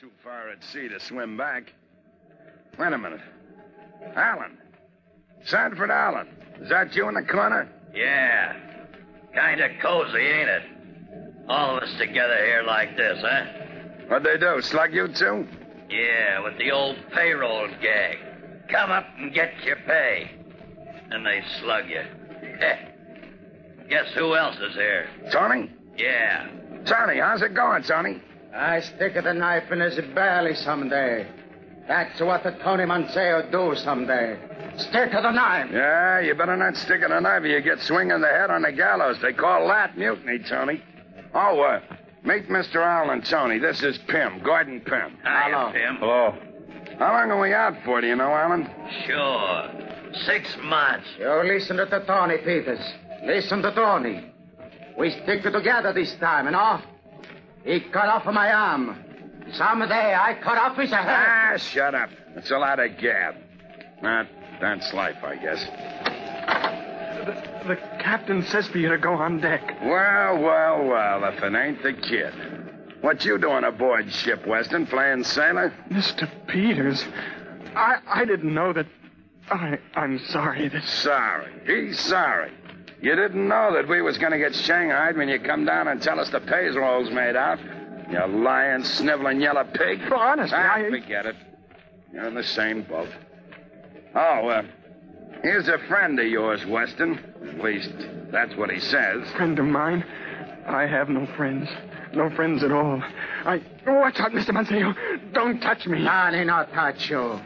too far at sea to swim back. Wait a minute. Allen. Sanford Allen. Is that you in the corner? Yeah. Kinda cozy, ain't it? All of us together here like this, huh? What'd they do? Slug you too? Yeah, with the old payroll gag. Come up and get your pay. And they slug you. Guess who else is here? Tony? Yeah. Tony, how's it going, Tony? I stick to the knife in his belly someday. That's what the Tony Manceo do someday. Stick to the knife. Yeah, you better not stick in a knife or you get swinging the head on the gallows. They call that mutiny, Tony. Oh, uh, meet Mr. Allen Tony. This is Pym, Gordon Pym. Hiya, Pym. Hello. How long are we out for, do you know, Allen? Sure. Six months. You listen to the Tony, Peters. Listen to Tony. We stick together this time, you know? He cut off my arm. Someday I cut off his head. Ah, shut up. It's a lot of gab. That, that's life, I guess. The, the captain says for you to go on deck. Well, well, well, if it ain't the kid. What you doing aboard ship, Weston? Playing sailor? Mr. Peters, I, I didn't know that. I, I'm sorry that. Sorry. He's sorry. You didn't know that we was going to get shanghaied when you come down and tell us the payroll's made out. You lying, sniveling yellow pig. Well, honestly, ah, I- forget it. You're in the same boat. Oh, uh, here's a friend of yours, Weston. At least, that's what he says. Friend of mine. I have no friends. No friends at all. I. Watch out, Mr. Manceo. Don't touch me. Tony, not touch you.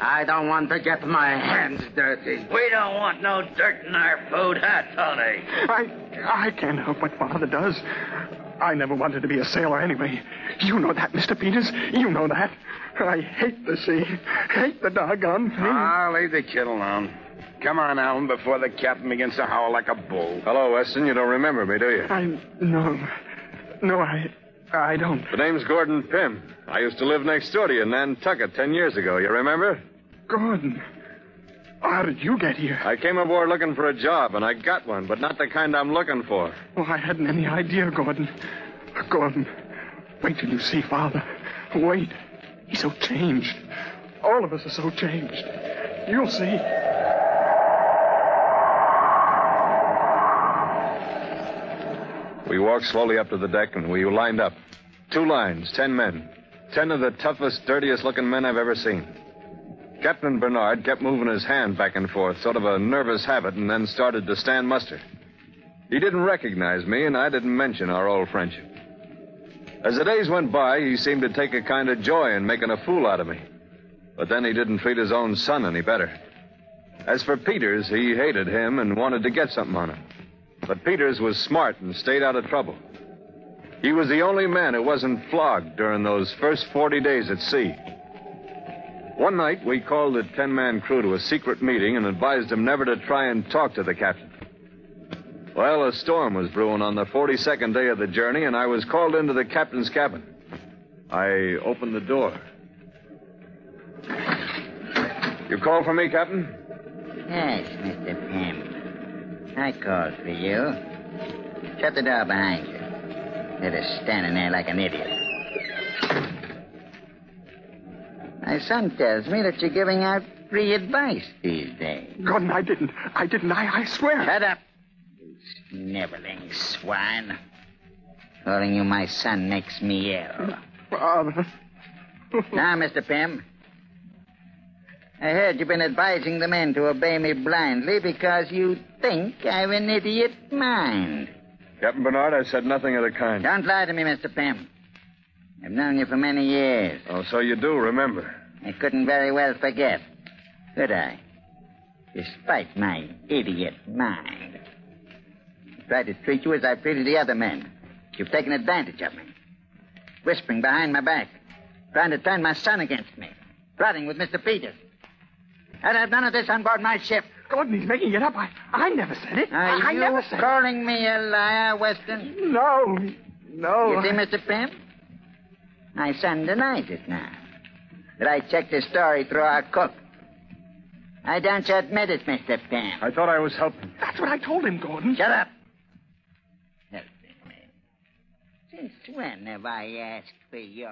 I don't want to get my hands dirty. We don't want no dirt in our food, huh, Tony? I. I can't help what Father does. I never wanted to be a sailor anyway. You know that, Mr. Peters. You know that. I hate the sea. Hate the doggone thing. I'll leave the kid alone. Come on, Allen, before the captain begins to howl like a bull. Hello, Weston. You don't remember me, do you? I. No. No, I. I don't. The name's Gordon Pym. I used to live next door to you in Nantucket ten years ago. You remember? Gordon. How did you get here? I came aboard looking for a job, and I got one, but not the kind I'm looking for. Well, I hadn't any idea, Gordon. Gordon, wait till you see Father. Wait. He's so changed. All of us are so changed. You'll see. We walked slowly up to the deck, and we lined up. Two lines, ten men. Ten of the toughest, dirtiest looking men I've ever seen. Captain Bernard kept moving his hand back and forth, sort of a nervous habit, and then started to stand muster. He didn't recognize me, and I didn't mention our old friendship. As the days went by, he seemed to take a kind of joy in making a fool out of me. But then he didn't treat his own son any better. As for Peters, he hated him and wanted to get something on him. But Peters was smart and stayed out of trouble. He was the only man who wasn't flogged during those first 40 days at sea. One night, we called the 10 man crew to a secret meeting and advised them never to try and talk to the captain. Well, a storm was brewing on the 42nd day of the journey, and I was called into the captain's cabin. I opened the door. You called for me, Captain? Yes, Mr. Pym. I called for you. Shut the door behind you. Instead of standing there like an idiot. My son tells me that you're giving out free advice these days. Gordon, I didn't. I didn't. I, I swear. Shut up, you sniveling swine. Calling you my son makes me ill. Father. Now, Mr. Pym. I heard you've been advising the men to obey me blindly because you think I've an idiot mind. Captain Bernard, I said nothing of the kind. Don't lie to me, Mr. Pym. I've known you for many years. Oh, so you do remember. I couldn't very well forget, could I? Despite my idiot mind. I tried to treat you as I've treated the other men. You've taken advantage of me. Whispering behind my back. Trying to turn my son against me. Plotting with Mr. Peters. I'd have none of this on board my ship. Gordon, he's making it up. I, I never said it. Are I, I you never said calling me a liar, Weston? No. No. You see, Mr. Pym? My son denies it now. But I checked his story through our cook. I don't you admit it, Mr. Pym? I thought I was helping. That's what I told him, Gordon. Shut up. Helping me. Since when have I asked for your